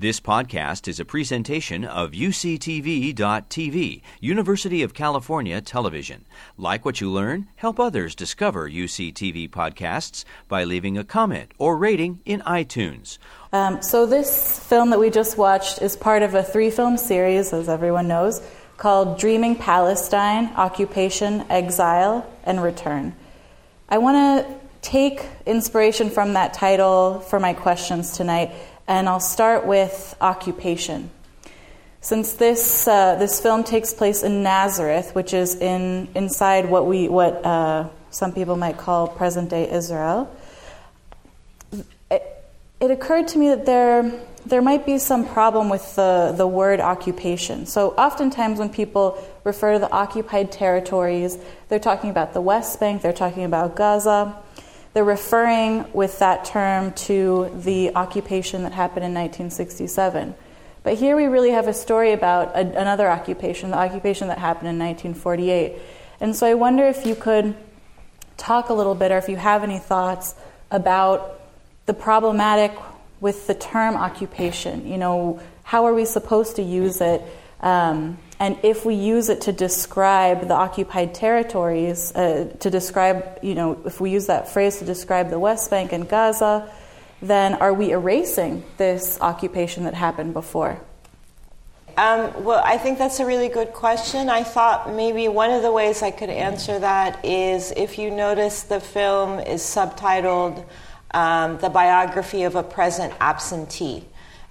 This podcast is a presentation of UCTV.tv, University of California Television. Like what you learn, help others discover UCTV podcasts by leaving a comment or rating in iTunes. Um, so, this film that we just watched is part of a three film series, as everyone knows, called Dreaming Palestine Occupation, Exile, and Return. I want to take inspiration from that title for my questions tonight and I'll start with occupation. Since this, uh, this film takes place in Nazareth, which is in, inside what, we, what uh, some people might call present day Israel, it, it occurred to me that there, there might be some problem with the, the word occupation. So, oftentimes, when people refer to the occupied territories, they're talking about the West Bank, they're talking about Gaza. They're referring with that term to the occupation that happened in 1967. But here we really have a story about a, another occupation, the occupation that happened in 1948. And so I wonder if you could talk a little bit, or if you have any thoughts about the problematic with the term occupation. You know, how are we supposed to use it? Um, and if we use it to describe the occupied territories, uh, to describe, you know, if we use that phrase to describe the West Bank and Gaza, then are we erasing this occupation that happened before? Um, well, I think that's a really good question. I thought maybe one of the ways I could answer that is if you notice the film is subtitled um, The Biography of a Present Absentee.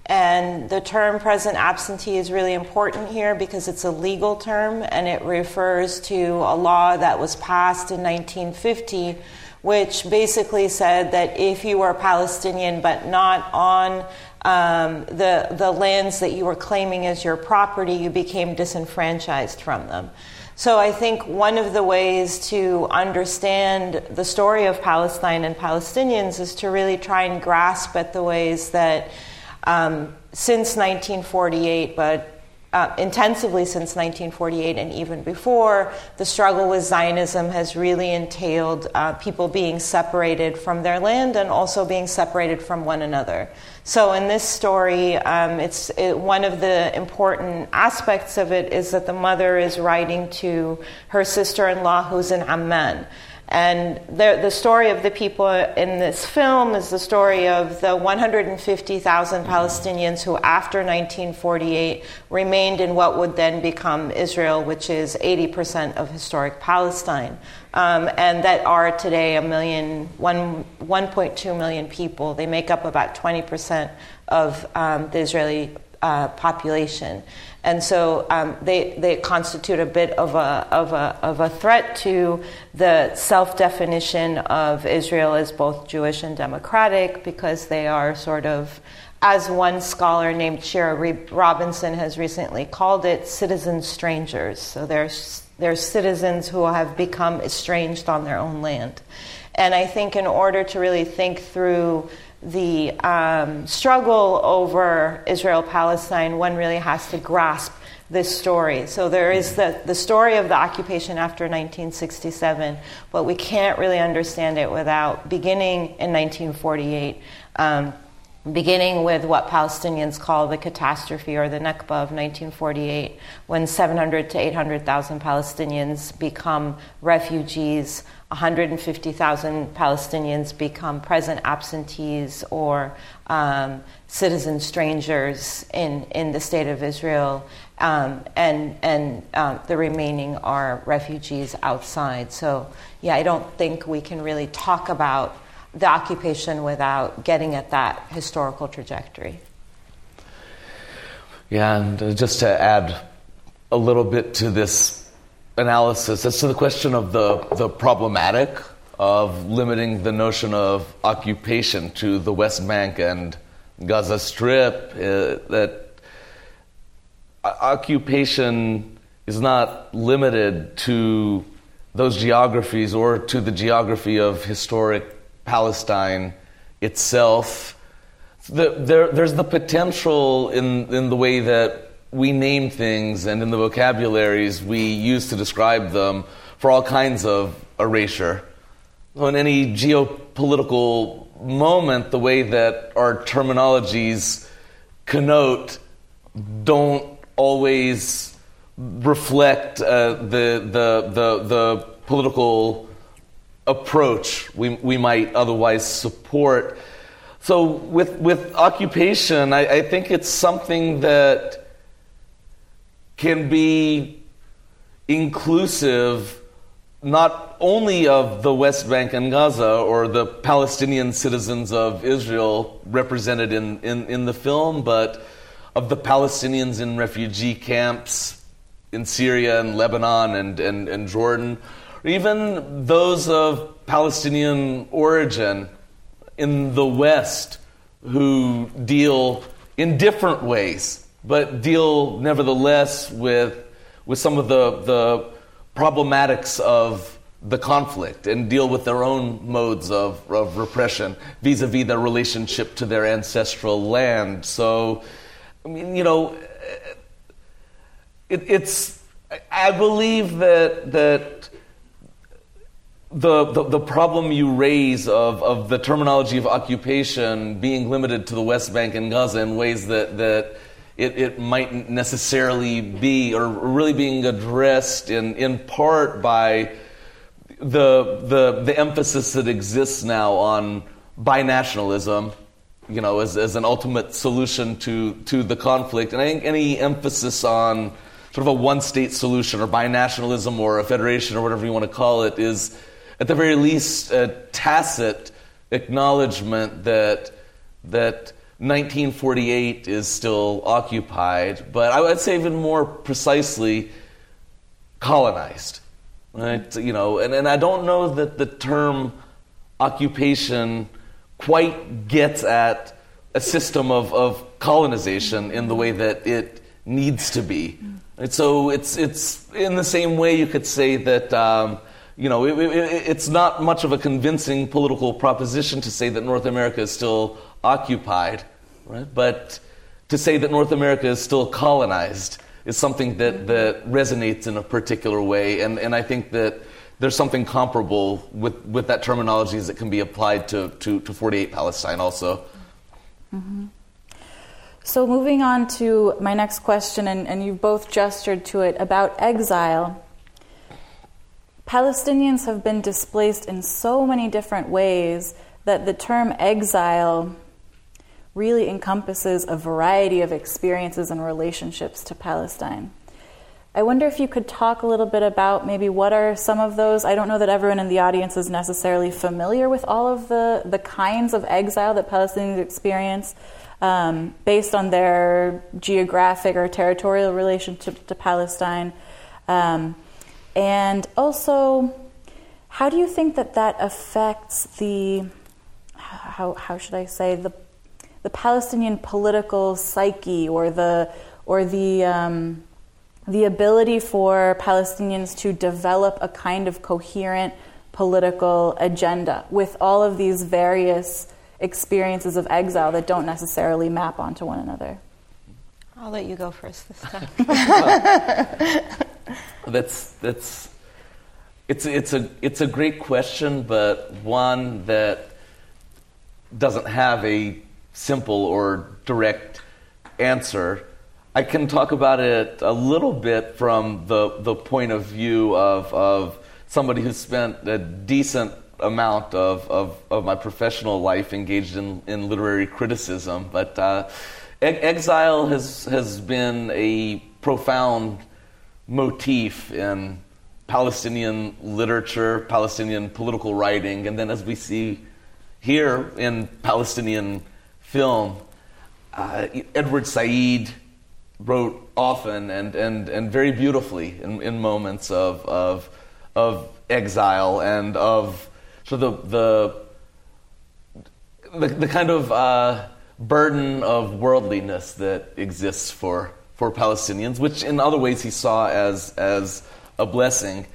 And the term present absentee is really important here because it's a legal term and it refers to a law that was passed in 1950, which basically said that if you were Palestinian but not on um, the, the lands that you were claiming as your property, you became disenfranchised from them. So I think one of the ways to understand the story of Palestine and Palestinians is to really try and grasp at the ways that um, since 1948, but uh, intensively since 1948 and even before, the struggle with Zionism has really entailed uh, people being separated from their land and also being separated from one another. So, in this story, um, it's it, one of the important aspects of it is that the mother is writing to her sister in law who's in Amman. And the, the story of the people in this film is the story of the 150,000 Palestinians who, after 1948, remained in what would then become Israel, which is 80% of historic Palestine, um, and that are today a million, one, 1.2 million people. They make up about 20% of um, the Israeli uh, population. And so um, they, they constitute a bit of a, of, a, of a threat to the self definition of Israel as both Jewish and democratic because they are sort of, as one scholar named Shira Robinson has recently called it, citizen strangers. So they're, they're citizens who have become estranged on their own land. And I think in order to really think through the um, struggle over Israel Palestine, one really has to grasp this story. So there is the, the story of the occupation after 1967, but we can't really understand it without beginning in 1948. Um, beginning with what Palestinians call the catastrophe or the Nakba of 1948, when 700 to 800,000 Palestinians become refugees, 150,000 Palestinians become present absentees or um, citizen strangers in, in the state of Israel, um, and, and um, the remaining are refugees outside. So, yeah, I don't think we can really talk about the occupation without getting at that historical trajectory. Yeah, and uh, just to add a little bit to this analysis, as to the question of the, the problematic of limiting the notion of occupation to the West Bank and Gaza Strip, uh, that occupation is not limited to those geographies or to the geography of historic Palestine itself. The, there, there's the potential in, in the way that we name things and in the vocabularies we use to describe them for all kinds of erasure. In any geopolitical moment, the way that our terminologies connote don't always reflect uh, the, the, the, the political approach we, we might otherwise support. So, with, with occupation, I, I think it's something that can be inclusive not only of the West Bank and Gaza or the Palestinian citizens of Israel represented in, in, in the film, but of the Palestinians in refugee camps in Syria and Lebanon and, and, and Jordan, or even those of Palestinian origin in the West who deal in different ways, but deal nevertheless with, with some of the, the problematics of the conflict and deal with their own modes of, of repression vis a vis their relationship to their ancestral land. So, I mean, you know, it, it's, I believe that, that the, the, the, problem you raise of, of the terminology of occupation being limited to the West Bank and Gaza in ways that, that it, it might necessarily be, or really being addressed in, in part by the, the, the emphasis that exists now on binationalism, you know, as, as an ultimate solution to, to the conflict. And I think any emphasis on sort of a one state solution or binationalism or a federation or whatever you want to call it is at the very least, a tacit acknowledgement that, that 1948 is still occupied, but I would say even more precisely, colonized. Right? You know, and, and I don't know that the term occupation quite gets at a system of, of colonization in the way that it needs to be. And so it's, it's in the same way you could say that um, you know, it, it, it's not much of a convincing political proposition to say that North America is still occupied, right? But to say that North America is still colonized is something that, that resonates in a particular way. And, and I think that there's something comparable with, with that terminology that can be applied to, to, to 48 Palestine also. Mm-hmm. So, moving on to my next question, and, and you've both gestured to it about exile. Palestinians have been displaced in so many different ways that the term exile really encompasses a variety of experiences and relationships to Palestine. I wonder if you could talk a little bit about maybe what are some of those. I don't know that everyone in the audience is necessarily familiar with all of the, the kinds of exile that Palestinians experience um, based on their geographic or territorial relationship to Palestine. Um, and also, how do you think that that affects the, how, how should I say, the, the Palestinian political psyche or the, or the, um, the ability for Palestinians to develop a kind of coherent political agenda with all of these various experiences of exile that don't necessarily map onto one another? I'll let you go first this time. that's that's it's it's a it's a great question, but one that doesn't have a simple or direct answer. I can talk about it a little bit from the the point of view of of somebody who spent a decent amount of, of, of my professional life engaged in, in literary criticism, but uh, exile has has been a profound motif in Palestinian literature, Palestinian political writing, and then as we see here in Palestinian film, uh, Edward Said wrote often and, and, and very beautifully in, in moments of, of, of exile and of of the, the, the, the kind of uh, burden of worldliness that exists for for Palestinians, which in other ways he saw as, as a blessing.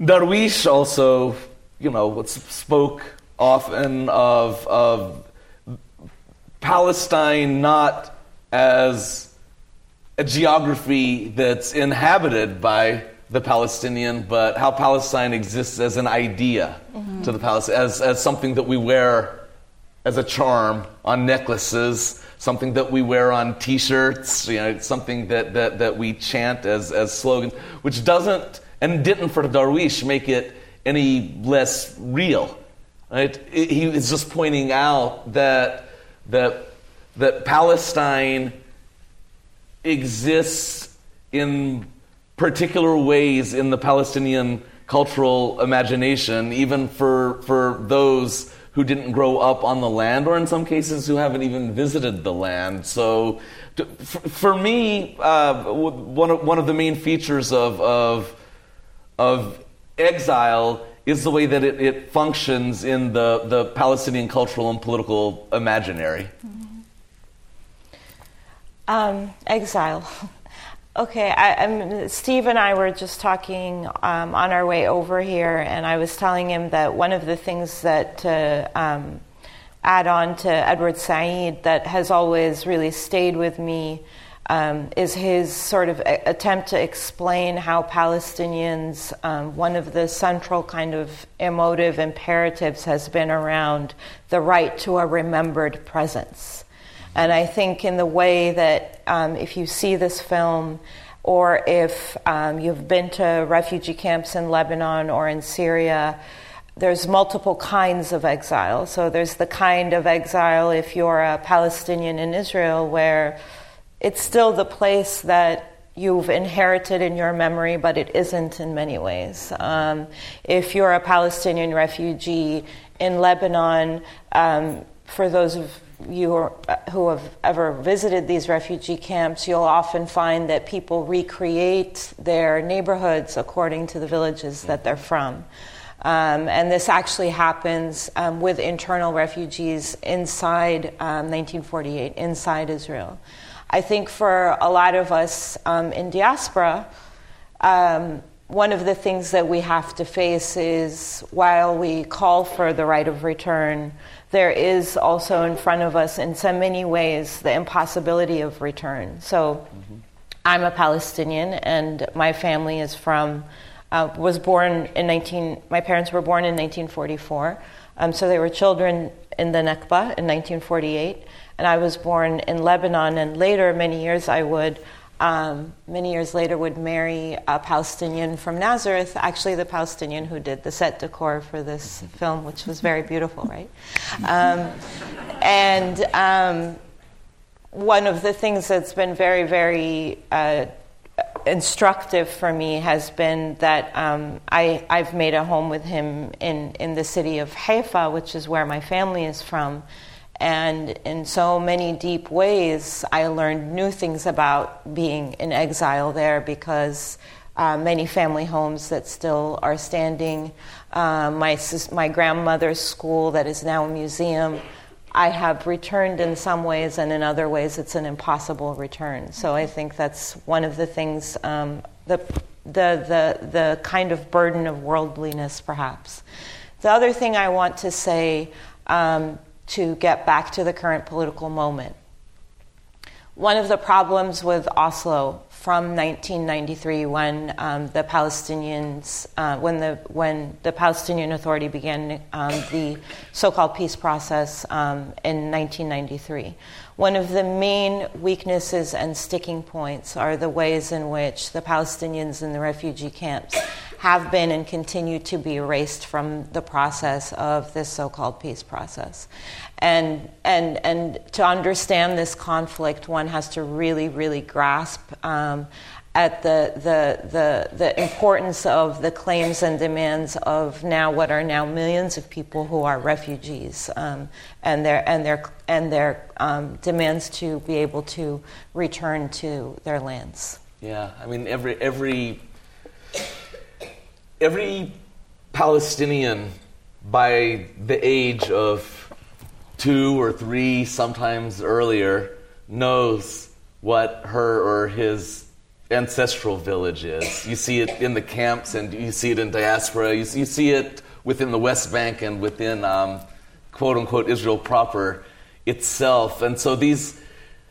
Darwish also, you know, spoke often of, of Palestine not as a geography that's inhabited by the Palestinian, but how Palestine exists as an idea mm-hmm. to the Palestinians, as, as something that we wear as a charm on necklaces something that we wear on T-shirts, you know, something that, that, that we chant as, as slogans, which doesn't and didn't for Darwish make it any less real. Right? He is just pointing out that that that Palestine exists in particular ways in the Palestinian cultural imagination, even for for those who didn't grow up on the land, or in some cases who haven't even visited the land. So, to, for, for, me, uh, one of, one of the main features of of of exile is the way that it, it functions in the, the Palestinian cultural and political imaginary. Mm-hmm. Um, exile. Okay, I, Steve and I were just talking um, on our way over here, and I was telling him that one of the things that um, add on to Edward Said that has always really stayed with me um, is his sort of a- attempt to explain how Palestinians, um, one of the central kind of emotive imperatives has been around the right to a remembered presence. And I think, in the way that um, if you see this film, or if um, you've been to refugee camps in Lebanon or in Syria, there's multiple kinds of exile. So there's the kind of exile if you're a Palestinian in Israel where it's still the place that you've inherited in your memory, but it isn't in many ways. Um, if you're a Palestinian refugee in Lebanon, um, for those of you who have ever visited these refugee camps, you'll often find that people recreate their neighborhoods according to the villages that they're from. Um, and this actually happens um, with internal refugees inside um, 1948, inside Israel. I think for a lot of us um, in diaspora, um, one of the things that we have to face is while we call for the right of return, there is also in front of us, in so many ways, the impossibility of return. So mm-hmm. I'm a Palestinian, and my family is from, uh, was born in 19, my parents were born in 1944. Um, so they were children in the Nakba in 1948 and I was born in Lebanon, and later, many years, I would. Um, many years later, would marry a Palestinian from Nazareth, actually the Palestinian who did the set decor for this film, which was very beautiful, right? Um, and um, one of the things that's been very, very uh, instructive for me has been that um, I, have made a home with him in, in the city of Haifa, which is where my family is from. And in so many deep ways, I learned new things about being in exile there because uh, many family homes that still are standing, uh, my, my grandmother's school that is now a museum. I have returned in some ways, and in other ways, it's an impossible return. So I think that's one of the things, um, the, the, the, the kind of burden of worldliness, perhaps. The other thing I want to say um, to get back to the current political moment. One of the problems with Oslo from 1993, when um, the Palestinians, uh, when the when the Palestinian Authority began um, the so-called peace process um, in 1993, one of the main weaknesses and sticking points are the ways in which the Palestinians in the refugee camps have been and continue to be erased from the process of this so-called peace process. And, and, and to understand this conflict, one has to really, really grasp um, at the, the, the, the importance of the claims and demands of now what are now millions of people who are refugees um, and their, and their, and their um, demands to be able to return to their lands. Yeah, I mean, every, every every Palestinian by the age of two or three, sometimes earlier, knows what her or his ancestral village is. You see it in the camps and you see it in diaspora. You, you see it within the West Bank and within um, quote unquote Israel proper itself. And so these,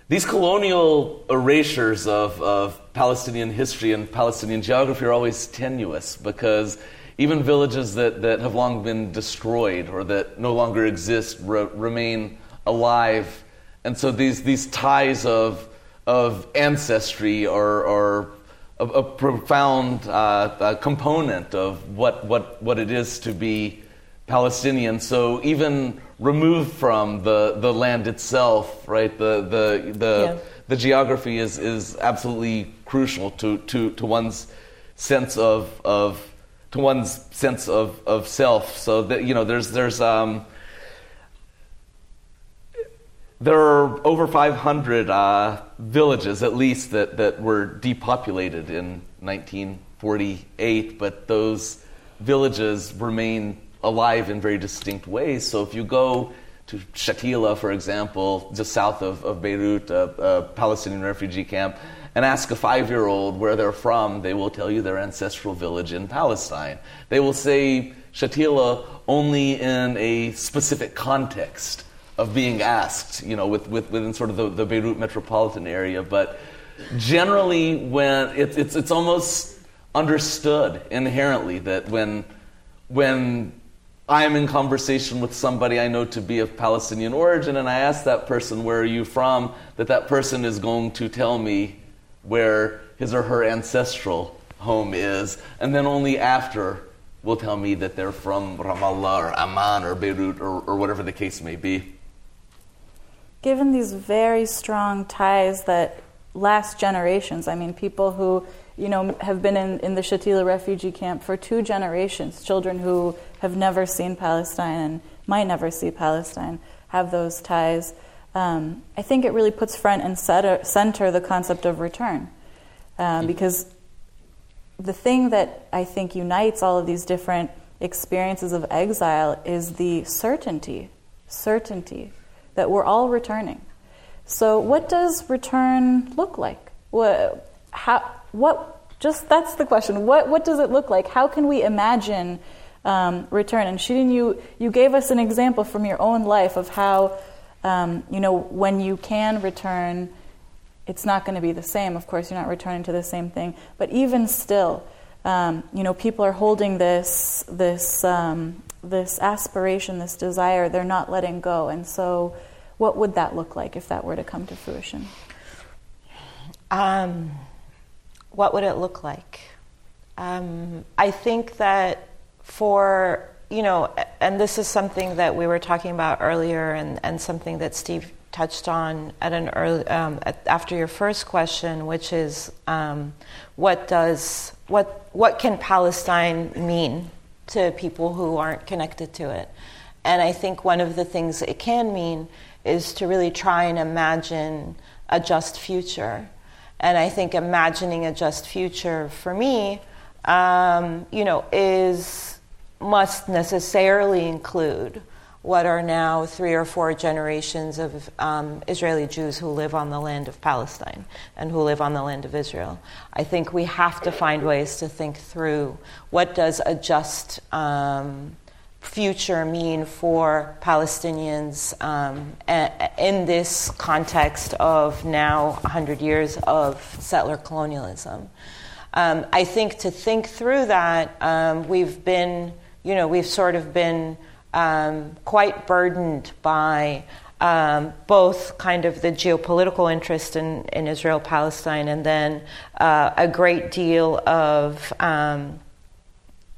these colonial erasures of, of Palestinian history and Palestinian geography are always tenuous because even villages that, that have long been destroyed or that no longer exist re- remain alive And so these, these ties of, of ancestry are, are a, a profound uh, component of what, what, what it is to be Palestinian. So even removed from the, the land itself, right, the, the, the, yeah. the geography is, is absolutely crucial to, to, to one's sense of, of to one's sense of, of self. So that you know, there's there's um, there are over 500 uh, villages at least that, that were depopulated in 1948, but those villages remain alive in very distinct ways. So if you go to Shatila, for example, just south of, of Beirut, a, a Palestinian refugee camp, and ask a five year old where they're from, they will tell you their ancestral village in Palestine. They will say Shatila only in a specific context of being asked, you know, with, with, within sort of the, the Beirut metropolitan area. But generally, when it, it's, it's almost understood inherently that when, when I am in conversation with somebody I know to be of Palestinian origin, and I ask that person, Where are you from? that that person is going to tell me where his or her ancestral home is, and then only after will tell me that they're from Ramallah or Amman or Beirut or, or whatever the case may be. Given these very strong ties that last generations, I mean, people who you know, have been in, in the Shatila refugee camp for two generations, children who have never seen Palestine and might never see Palestine have those ties um, I think it really puts front and center the concept of return. Um, because the thing that I think unites all of these different experiences of exile is the certainty, certainty that we're all returning. So, what does return look like? What, how, what, just that's the question. What, what does it look like? How can we imagine um, return? And Sherene, you, you gave us an example from your own life of how um, you know, when you can return, it's not going to be the same. Of course, you're not returning to the same thing. But even still, um, you know, people are holding this this um, this aspiration, this desire. They're not letting go. And so, what would that look like if that were to come to fruition? Um, what would it look like? Um, I think that for you know, and this is something that we were talking about earlier, and, and something that Steve touched on at an early um, at, after your first question, which is um, what does what what can Palestine mean to people who aren't connected to it? And I think one of the things it can mean is to really try and imagine a just future. And I think imagining a just future for me, um, you know, is must necessarily include what are now three or four generations of um, Israeli Jews who live on the land of Palestine and who live on the land of Israel. I think we have to find ways to think through what does a just um, future mean for Palestinians um, in this context of now 100 years of settler colonialism. Um, I think to think through that, um, we've been you know, we've sort of been um, quite burdened by um, both kind of the geopolitical interest in, in Israel Palestine and then uh, a great deal of, um,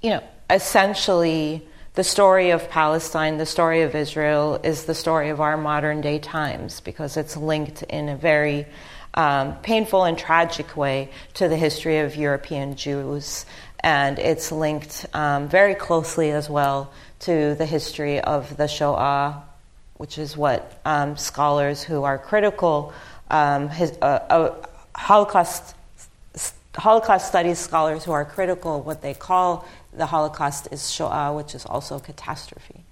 you know, essentially the story of Palestine, the story of Israel, is the story of our modern day times because it's linked in a very um, painful and tragic way to the history of European Jews. And it's linked um, very closely as well to the history of the Shoah, which is what um, scholars who are critical, um, his, uh, uh, Holocaust, Holocaust studies scholars who are critical, what they call the Holocaust is Shoah, which is also a catastrophe.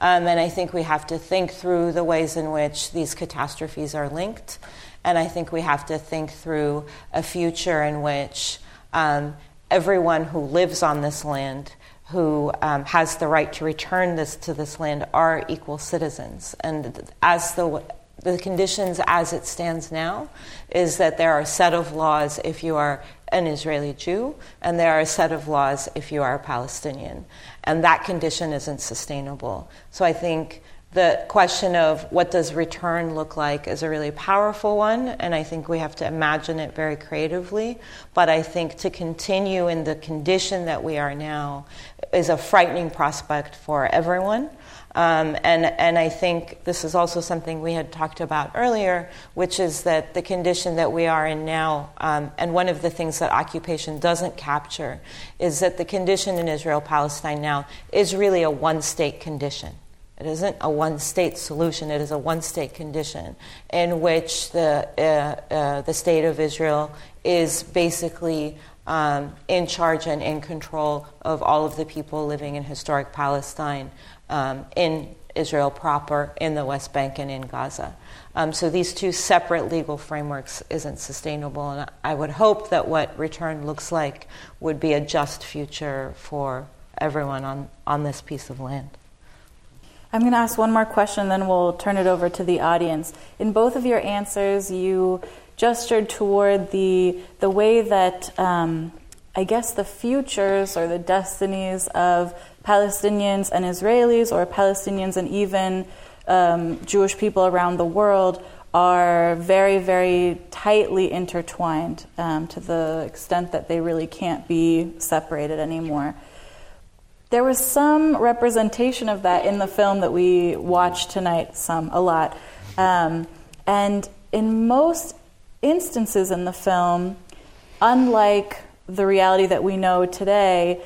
Um, and I think we have to think through the ways in which these catastrophes are linked. And I think we have to think through a future in which um, everyone who lives on this land who um, has the right to return this to this land are equal citizens. And as the the conditions as it stands now is that there are a set of laws if you are an Israeli Jew, and there are a set of laws if you are a Palestinian. And that condition isn't sustainable. So I think the question of what does return look like is a really powerful one, and I think we have to imagine it very creatively. But I think to continue in the condition that we are now is a frightening prospect for everyone. Um, and, and I think this is also something we had talked about earlier, which is that the condition that we are in now, um, and one of the things that occupation doesn't capture, is that the condition in Israel Palestine now is really a one state condition. It isn't a one state solution, it is a one state condition in which the, uh, uh, the state of Israel is basically um, in charge and in control of all of the people living in historic Palestine, um, in Israel proper, in the West Bank, and in Gaza. Um, so these two separate legal frameworks isn't sustainable, and I would hope that what return looks like would be a just future for everyone on, on this piece of land. I'm going to ask one more question, then we'll turn it over to the audience. In both of your answers, you gestured toward the the way that um, I guess the futures or the destinies of Palestinians and Israelis, or Palestinians and even um, Jewish people around the world, are very, very tightly intertwined um, to the extent that they really can't be separated anymore. There was some representation of that in the film that we watched tonight, some, a lot. Um, and in most instances in the film, unlike the reality that we know today,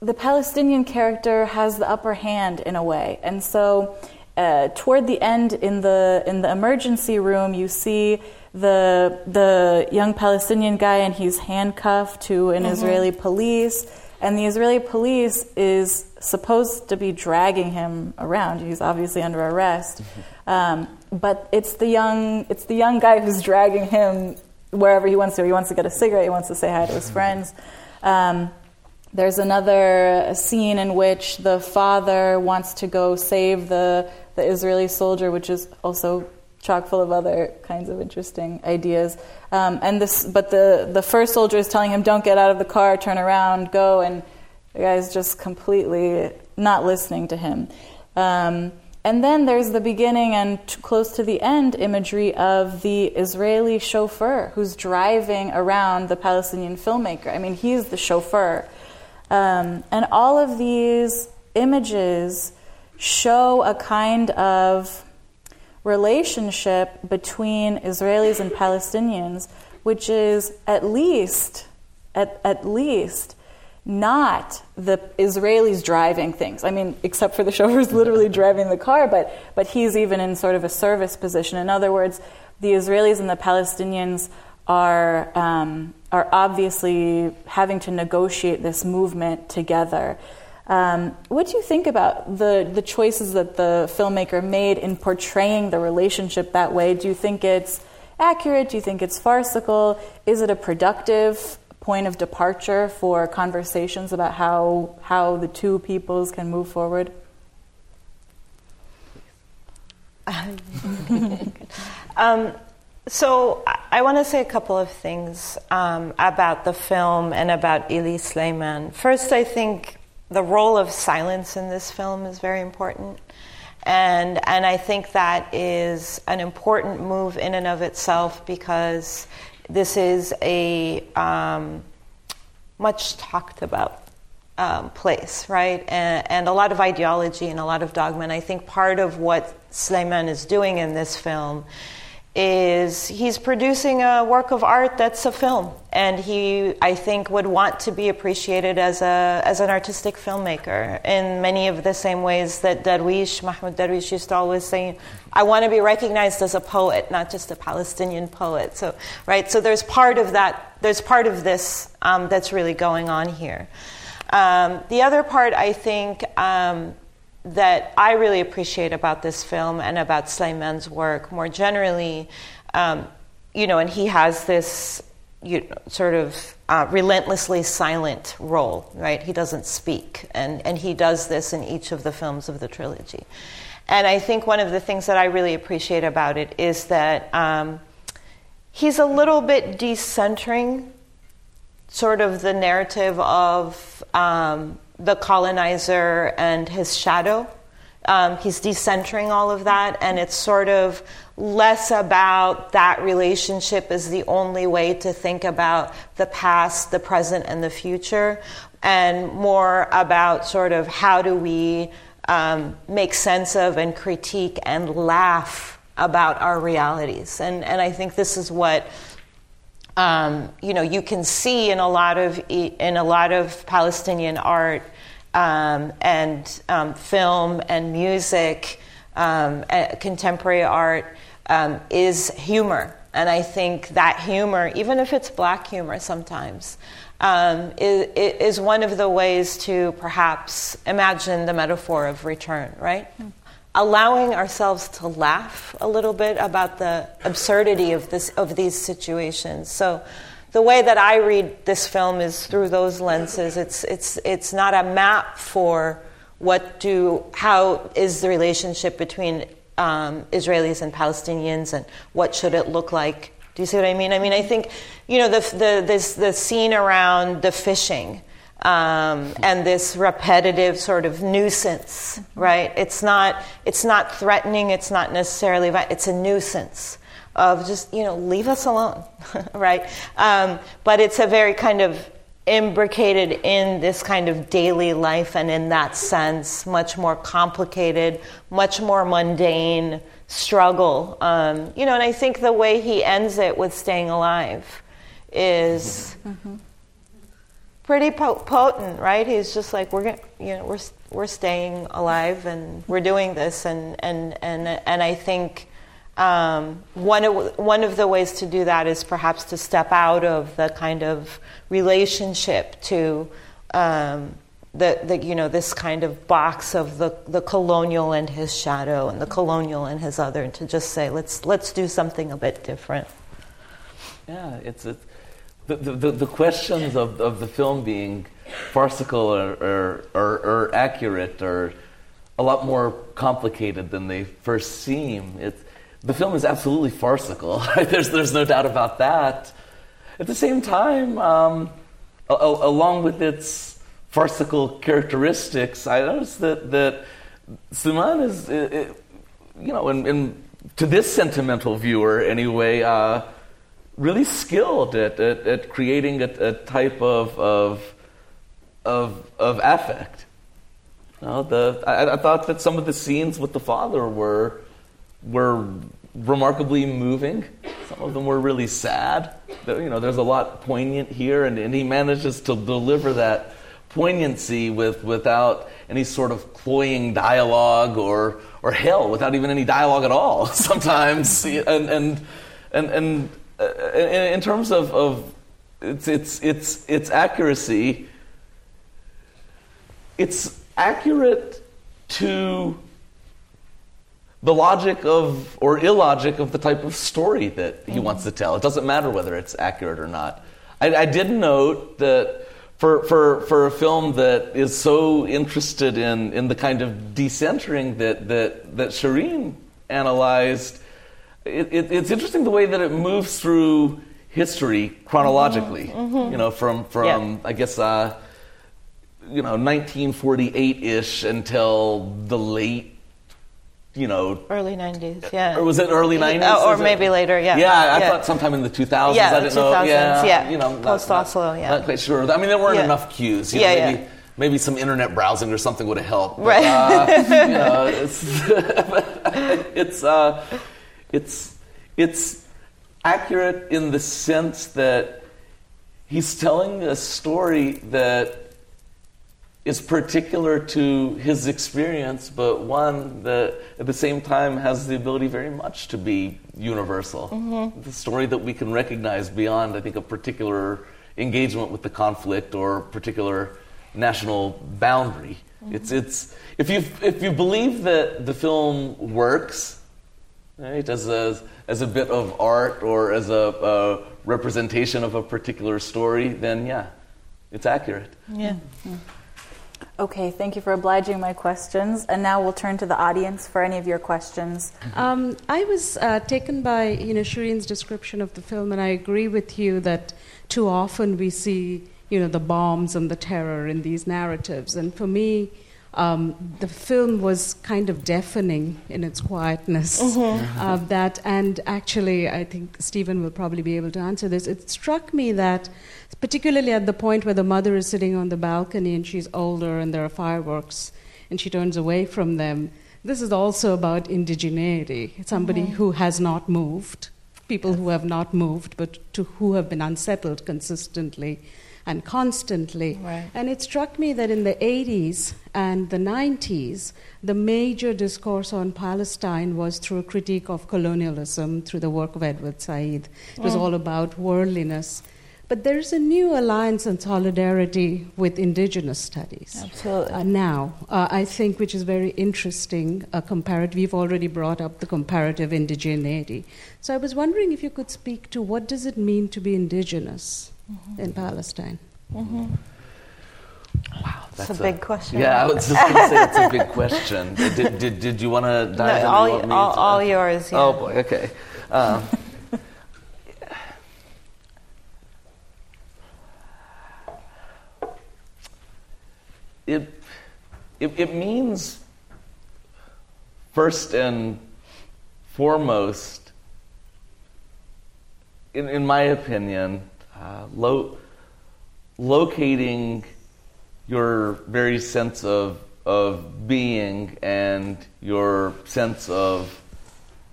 the Palestinian character has the upper hand in a way. And so, uh, toward the end, in the in the emergency room, you see the the young Palestinian guy, and he's handcuffed to an mm-hmm. Israeli police and the Israeli police is supposed to be dragging him around. He's obviously under arrest, um, but it's the young it's the young guy who's dragging him wherever he wants to. He wants to get a cigarette. He wants to say hi to his friends. Um, there's another scene in which the father wants to go save the the Israeli soldier, which is also chock full of other kinds of interesting ideas. Um, and this, but the, the first soldier is telling him, "Don't get out of the car, turn around, go," and the guy's just completely not listening to him. Um, and then there's the beginning and t- close to the end imagery of the Israeli chauffeur who's driving around the Palestinian filmmaker. I mean, he's the chauffeur. Um, and all of these images show a kind of relationship between Israelis and Palestinians, which is at least, at, at least, not the Israelis driving things. I mean, except for the chauffeur's literally driving the car, but, but he's even in sort of a service position. In other words, the Israelis and the Palestinians are, um, are obviously having to negotiate this movement together. Um, what do you think about the, the choices that the filmmaker made in portraying the relationship that way? Do you think it's accurate? Do you think it's farcical? Is it a productive point of departure for conversations about how, how the two peoples can move forward? um, so I want to say a couple of things um, about the film and about Elia Sleiman. First, I think the role of silence in this film is very important. And, and I think that is an important move in and of itself because this is a um, much talked about um, place, right? And, and, a lot of ideology and a lot of dogma. And I think part of what Sleiman is doing in this film is he's producing a work of art that's a film, and he, I think, would want to be appreciated as a as an artistic filmmaker in many of the same ways that Darwish, Mahmoud Darwish, used to always say, "I want to be recognized as a poet, not just a Palestinian poet." So, right, so there's part of that. There's part of this um, that's really going on here. Um, the other part, I think. Um, that I really appreciate about this film and about Sleiman's work more generally, um, you know, and he has this you know, sort of uh, relentlessly silent role, right? He doesn't speak, and, and he does this in each of the films of the trilogy. And I think one of the things that I really appreciate about it is that um, he's a little bit decentering sort of the narrative of um, the colonizer and his shadow Um, he's decentering all of that, and it's sort of less about that relationship as the only way to think about the past, the present, and the future, and more about sort of how do we um, make sense of and critique and laugh about our realities. And, and I think this is what um, you know you can see in a lot of in a lot of Palestinian art um, and um, film and music, um, contemporary art um, is humor. And I think that humor, even if it's black humor sometimes, um, is, is, one of the ways to perhaps imagine the metaphor of return, right? Mm. Allowing ourselves to laugh a little bit about the absurdity of, this, of these situations. So, the way that I read this film is through those lenses. It's, it's, it's not a map for what do, how is the relationship between um, Israelis and Palestinians and what should it look like. Do you see what I mean? I mean, I think, you know, the, the, this, the scene around the fishing um, and this repetitive sort of nuisance, right? It's not, it's not threatening, it's not necessarily, it's a nuisance of just, you know, leave us alone, right? Um, but it's a very kind of imbricated in this kind of daily life, and in that sense, much more complicated, much more mundane struggle. Um, you know, and I think the way he ends it with staying alive is. Mm-hmm. Pretty potent, right? He's just like we're gonna, you know, we're we're staying alive and we're doing this, and and and and I think um, one, of, one of the ways to do that is perhaps to step out of the kind of relationship to um, the, the, you know, this kind of box of the, the colonial and his shadow and the colonial and his other, and to just say, let's, let's do something a bit different. Yeah, it's, it's the, the, the questions of, of the film being farcical or, or, or, or accurate are a lot more complicated than they first seem. It's, the film is absolutely farcical. there's, there's no doubt about that. At the same time, um, a, a, along with its farcical characteristics, I noticed that, that Suleiman is, it, it, you know, in, in, to this sentimental viewer anyway, uh, really skilled at, at, at creating a, a, type of, of, of, of affect. You know, the, I, I thought that some of the scenes with the father were were remarkably moving. Some of them were really sad. You know, there's a lot poignant here, and, and he manages to deliver that poignancy with without any sort of cloying dialogue or or hell, without even any dialogue at all. Sometimes, and and and and uh, in terms of, of its its its its accuracy, it's accurate to the logic of, or illogic of the type of story that he mm-hmm. wants to tell. It doesn't matter whether it's accurate or not. I, I did note that for, for, for a film that is so interested in, in the kind of decentering that, that, that Sherene analyzed, it, it, it's interesting the way that it moves through history chronologically. Mm-hmm. mm-hmm. You know, from, from yeah. I guess, uh, you know, 1948 ish until the late you know early 90s yeah or was it early 90s or maybe it? later yeah yeah i yeah. thought sometime in the 2000s yeah, i didn't 2000s, know yeah, yeah you know post oslo yeah not quite sure i mean there weren't yeah. enough cues you yeah, know, maybe yeah. maybe some internet browsing or something would have helped but, right uh, you know, it's it's uh, it's it's accurate in the sense that he's telling a story that is particular to his experience, but one that at the same time has the ability very much to be universal. Mm-hmm. The story that we can recognize beyond, I think, a particular engagement with the conflict or particular national boundary. Mm-hmm. It's, it's, if, you, if you believe that the film works, right, as a, as a bit of art or as a, a representation of a particular story, then yeah, it's accurate. Yeah. Mm-hmm. Okay, thank you for obliging my questions. And now we'll turn to the audience for any of your questions. Um, I was uh, taken by you know Sherene's description of the film, and I agree with you that too often we see you know the bombs and the terror in these narratives. And for me, um, the film was kind of deafening in its quietness. Mm-hmm. Uh, that and actually, I think Steven will probably be able to answer this. It struck me that, particularly at the point where the mother is sitting on the balcony and she's older and there are fireworks, and she turns away from them. This is also about indigeneity. Somebody Mm-hmm. who has not moved, people who have not moved, but to who have been unsettled consistently and constantly. Right. And it struck me that in the 80s and the 90s, the major discourse on Palestine was through a critique of colonialism, through the work of Edward Said. It was all about worldliness. But there's a new alliance and solidarity with indigenous studies. Absolutely. Uh, now, uh, I think, which is very interesting, a comparative. We've already brought up the comparative indigeneity. So I was wondering if you could speak to what does it mean to be indigenous in Palestine? wow, It's a big question. Yeah, I was just going to say it's a big question. Did, did, did you want to No, dive in? all, you all, to- all yours. Yeah. Oh boy, okay. Um, it, it, it means, first and foremost, in, in my opinion, uh, lo- locating your very sense of, of being and your sense of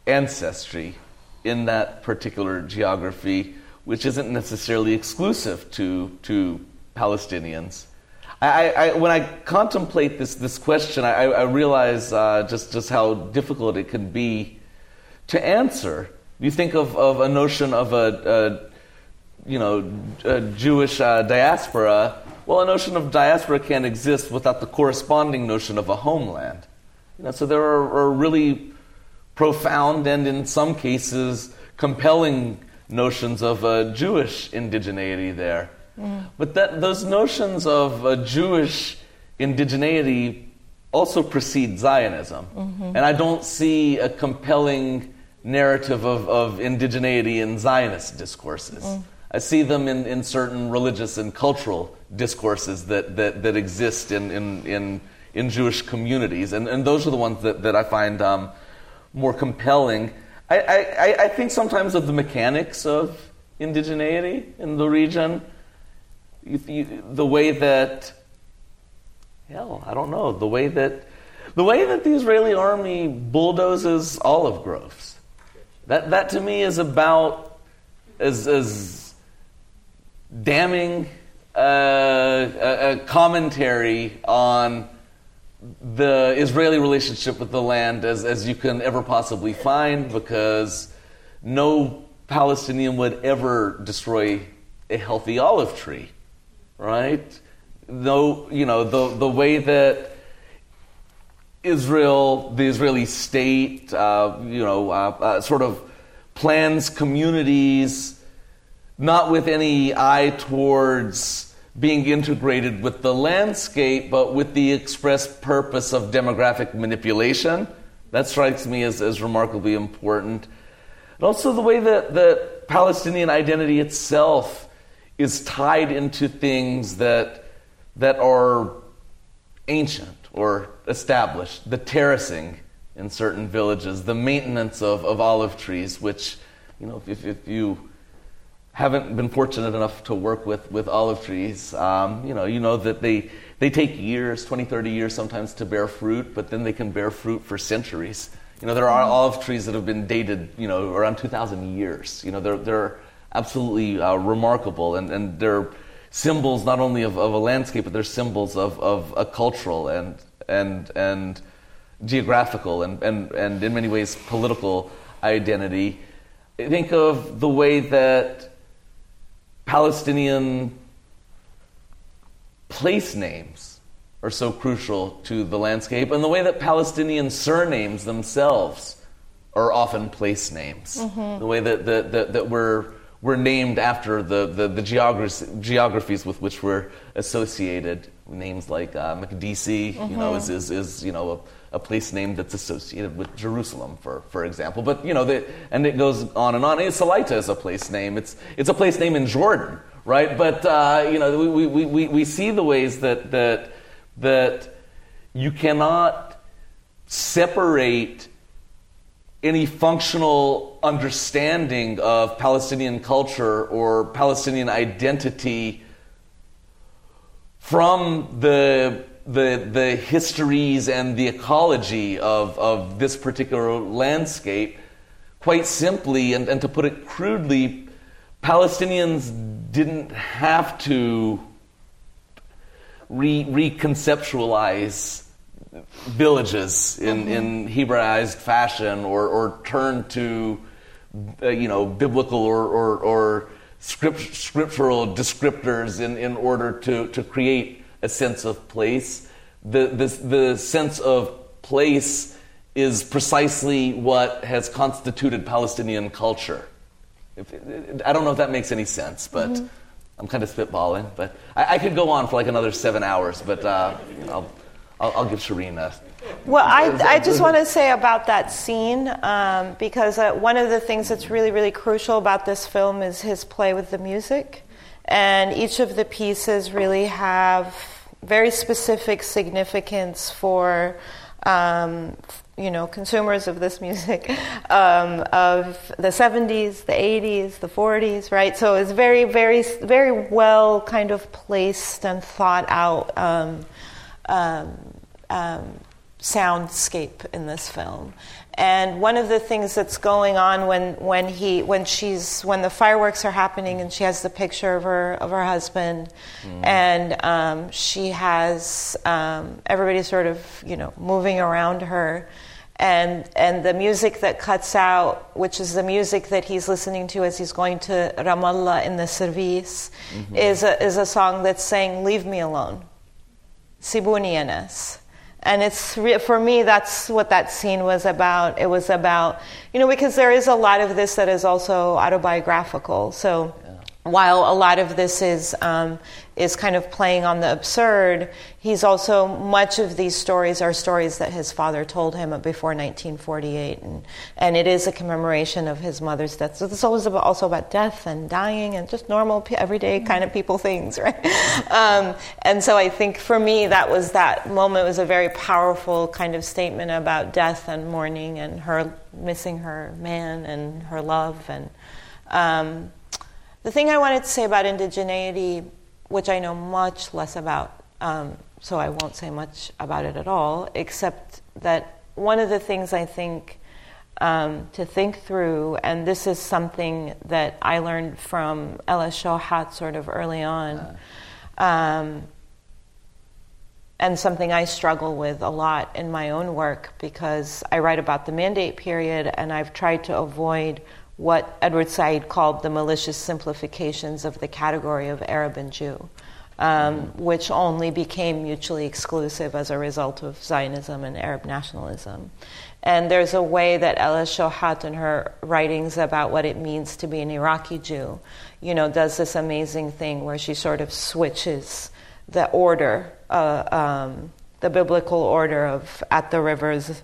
ancestry in that particular geography, which isn't necessarily exclusive to, to Palestinians. I, I, when I contemplate this, this question, I, I realize uh, just, just how difficult it can be to answer. You think of, of a notion of a, a you know, a Jewish uh, diaspora. Well, a notion of diaspora can't exist without the corresponding notion of a homeland. You know, so there are, are really profound and, in some cases, compelling notions of uh, Jewish indigeneity there. But that, those notions of uh, Jewish indigeneity also precede Zionism. And I don't see a compelling narrative of, of indigeneity in Zionist discourses. I see them in, in certain religious and cultural discourses that, that, that exist in, in, in, in Jewish communities. And, and those are the ones that, that I find um, more compelling. I, I, I think sometimes of the mechanics of indigeneity in the region. You, you, the way that, hell, I don't know, the way that, the way that the Israeli army bulldozes olive groves. That, that to me is about as, as damning uh, a, a commentary on the Israeli relationship with the land as, as you can ever possibly find because no Palestinian would ever destroy a healthy olive tree, right? No, you know, the, the way that Israel, the Israeli state, uh, you know, uh, uh, sort of plans communities not with any eye towards being integrated with the landscape, but with the express purpose of demographic manipulation. That strikes me as, as remarkably important. And also the way that, the Palestinian identity itself is tied into things that, that are ancient or established. The terracing in certain villages, the maintenance of, of olive trees, which, you know, if, if you haven't been fortunate enough to work with, with olive trees, um, you know, you know that they, they take years, 20, 30 years sometimes to bear fruit, but then they can bear fruit for centuries. You know, there are olive trees that have been dated, you know, around 2,000 years. You know, they're, they're absolutely uh, remarkable, and, and they're symbols not only of, of a landscape, but they're symbols of, of a cultural and, and, and geographical and, and, and in many ways political identity. Think of the way that Palestinian place names are so crucial to the landscape, and the way that Palestinian surnames themselves are often place names. The way that, that, that, that we're, we're named after the, the, the geogra- geographies with which we're associated. Names like uh, Makdisi, you know, is, is, is you know, a, a place name that's associated with Jerusalem, for, for example. But, you know, the, and it goes on and on. And Salaita is a place name. It's, it's a place name in Jordan, right? But, uh, you know, we, we, we, we see the ways that, that, that you cannot separate any functional understanding of Palestinian culture or Palestinian identity from the, the, the histories and the ecology of, of this particular landscape. Quite simply, and, and to put it crudely, Palestinians didn't have to re- reconceptualize villages in, mm-hmm. in Hebraized fashion or, or turn to uh, you know biblical or, or, or script, scriptural descriptors in, in order to, to create a sense of place. The, the, the sense of place is precisely what has constituted Palestinian culture. If, I don't know if that makes any sense, but mm-hmm. I'm kind of spitballing. But I, I, could go on for like another seven hours, but uh, I'll, I'll, I'll, give Sherene a. Well, I, I just want to say about that scene um, because uh, one of the things that's really, really crucial about this film is his play with the music. And each of the pieces really have very specific significance for um, you know, consumers of this music um, of the 70s, the 80s, the 40s, right? So it's very, very, very well kind of placed and thought out um, um, um soundscape in this film. And one of the things that's going on when, when he when she's when the fireworks are happening and she has the picture of her of her husband, mm. and um, she has um, everybody sort of you know moving around her, and and the music that cuts out, which is the music that he's listening to as he's going to Ramallah in the service, mm-hmm. is a, is a song that's saying "Leave me alone." Sibuni Enes and it's for me that's what that scene was about. It was about you know because there is a lot of this that is also autobiographical. So while a lot of this is um, is kind of playing on the absurd, he's also much of these stories are stories that his father told him before 1948, and and it is a commemoration of his mother's death. So it's always about, also about death and dying and just normal everyday kind of people things, right? Um, and so I think for me that was that moment was a very powerful kind of statement about death and mourning and her missing her man and her love and. Um, the thing I wanted to say about indigeneity, which I know much less about, um, so I won't say much about it at all, except that one of the things I think um, to think through, and this is something that I learned from Ella Shohat sort of early on, um, and something I struggle with a lot in my own work because I write about the mandate period and I've tried to avoid what Edward Said called the malicious simplifications of the category of Arab and Jew, um, which only became mutually exclusive as a result of Zionism and Arab nationalism. And there's a way that Ella Shohat, in her writings about what it means to be an Iraqi Jew, you know, does this amazing thing where she sort of switches the order, uh, um, the biblical order of at the rivers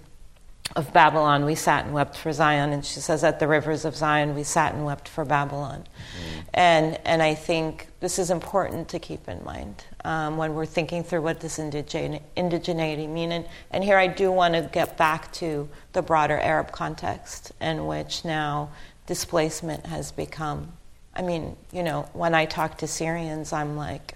of Babylon, we sat and wept for Zion. And she says, At the rivers of Zion, we sat and wept for Babylon. Mm. And, and I think this is important to keep in mind um, when we're thinking through what does indigene- indigeneity mean. And, and here I do want to get back to the broader Arab context in which now displacement has become. I mean, you know, when I talk to Syrians, I'm like,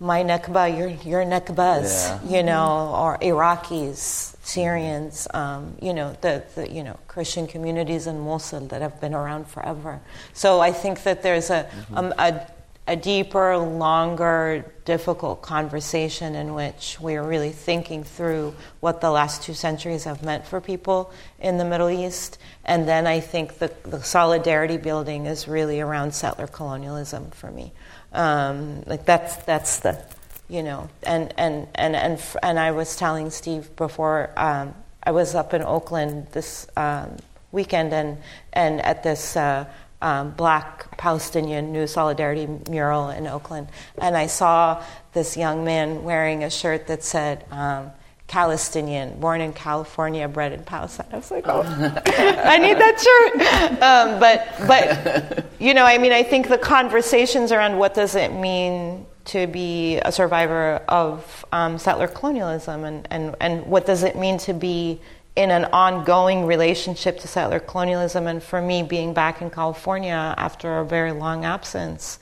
my Nakba, your, your Nakbas, yeah. you know, or Iraqis, Syrians, um, you know, the, the, you know, Christian communities in Mosul that have been around forever. So I think that there's a, mm-hmm. um, a, a, deeper, longer, difficult conversation in which we are really thinking through what the last two centuries have meant for people in the Middle East. And then I think the, the solidarity building is really around settler colonialism for me. Um, like that's that's the, you know, and and and and and I was telling Steve before um, I was up in Oakland this um, weekend and and at this. Uh, um, black Palestinian New Solidarity mural in Oakland, and I saw this young man wearing a shirt that said, um, Palestinian, born in California, bred in Palestine. I was like, oh, I need that shirt. Um, but, but, you know, I mean, I think the conversations around what does it mean to be a survivor of um, settler colonialism, and, and, and what does it mean to be in an ongoing relationship to settler colonialism. And for me, being back in California after a very long absence,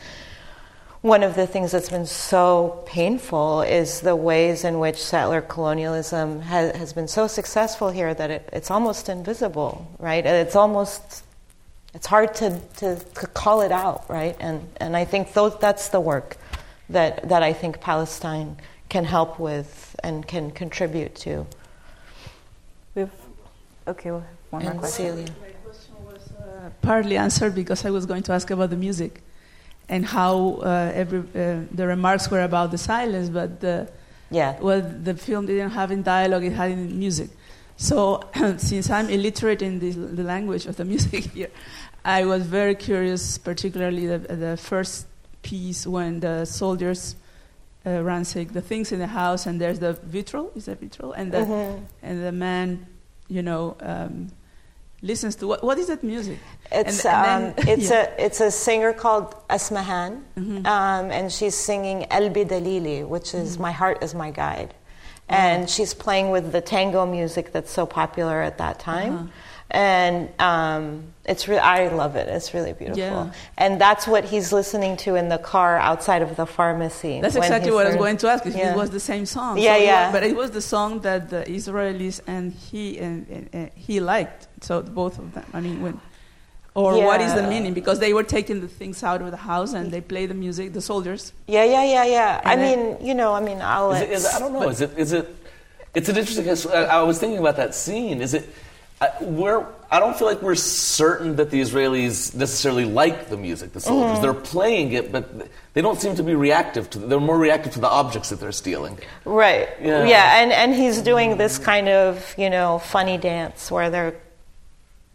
one of the things that's been so painful is the ways in which settler colonialism has, has been so successful here that it, it's almost invisible, right? It's almost it's hard to, to, to, call it out, right? And, and I think those, that's the work that, that I think Palestine can help with and can contribute to. We've, okay, well, one and more question. Celia. My question was uh, partly answered because I was going to ask about the music and how uh, every, uh, the remarks were about the silence, but the, yeah. well, the film didn't have in dialogue, it had in music. So, since I'm illiterate in the, the, language of the music here, I was very curious, particularly the, the first piece when the soldiers uh, ransack the things in the house, and there's the vitriol, is that vitriol? And the, Mhm. and the man, you know, um, listens to what, what is that music? It's And- and um, then- it's yeah. a it's a singer called Asmahan, Mhm. um, and she's singing El Bidalili, which is Mm-hmm. "My Heart Is My Guide," and she's playing with the tango music that's so popular at that time. Uh-huh. And um, it's re- I love it. It's really beautiful, Yeah. and that's what he's listening to in the car outside of the pharmacy. That's exactly what I was going to ask if Yeah. it was the same song. Yeah, So yeah. but it was the song that the Israelis and he and, and, and he liked. So both of them. I mean, when or what is the meaning? Because they were taking the things out of the house and they play the music. The soldiers. Yeah, yeah, yeah, yeah. I And then- mean, you know, I mean, I'll Is it, is I don't know. Is it? Is it? It's an interesting. I, I was thinking about that scene. Is it? I, we're. I don't feel like we're certain that the Israelis necessarily like the music. The soldiers. Mm-hmm. They're playing it, but they don't seem to be reactive to. They're more reactive to the objects that they're stealing. Right. Yeah. Yeah. and, and he's doing this kind of, you know, funny dance where they're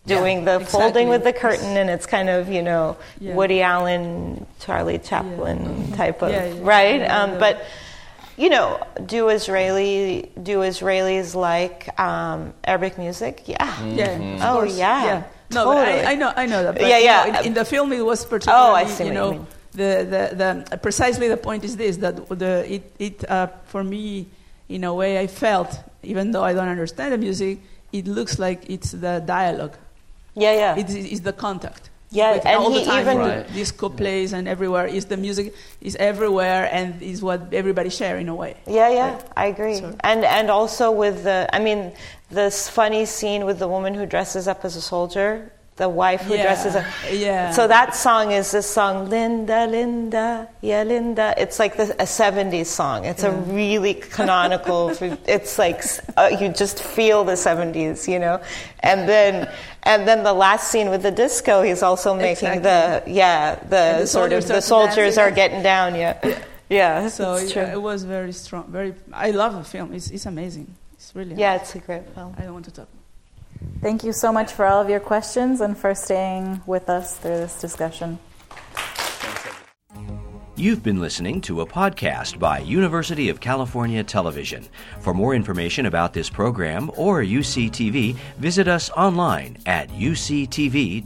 doing the exactly. folding with the curtain and it's kind of, you know, Yeah. Woody Allen, Charlie Chaplin type of, Yeah, yeah. right? Yeah, um, but you know, do Israeli do Israelis like um, Arabic music? Yeah. Yeah. Oh, yeah. Yeah. No, Totally. I, I know. I know that. But, Yeah, you yeah. know, in, in the film, it was particularly. Oh, I see You what know, you mean. the, the, the precisely the point is this that the it it uh, for me in a way I felt even though I don't understand the music, it looks like it's the dialogue. Yeah, yeah. It is, is the contact. Yeah, Like and all the he time, even- the Right. disco plays and everywhere is the music is everywhere and is what everybody share in a way. Yeah, yeah, Right. I agree. So- And and also with the, I mean, this funny scene with the woman who dresses up as a soldier, the wife who Yeah, dresses up. yeah. So that song is this song, Linda, Linda, yeah, Linda. It's like the, a '70s song. It's a really canonical. it's like uh, you just feel the '70s, you know. And then and then the last scene with the disco, he's also making the yeah the, the sort of the soldiers are getting down. Yeah, yeah. So yeah, true. it was very strong. Very, I love the film. It's, it's amazing. It's really. Yeah, it's a great film. I don't want to talk. Thank you so much for all of your questions and for staying with us through this discussion. You've been listening to a podcast by University of California Television. For more information about this program or UCTV, visit us online at uctv.tv.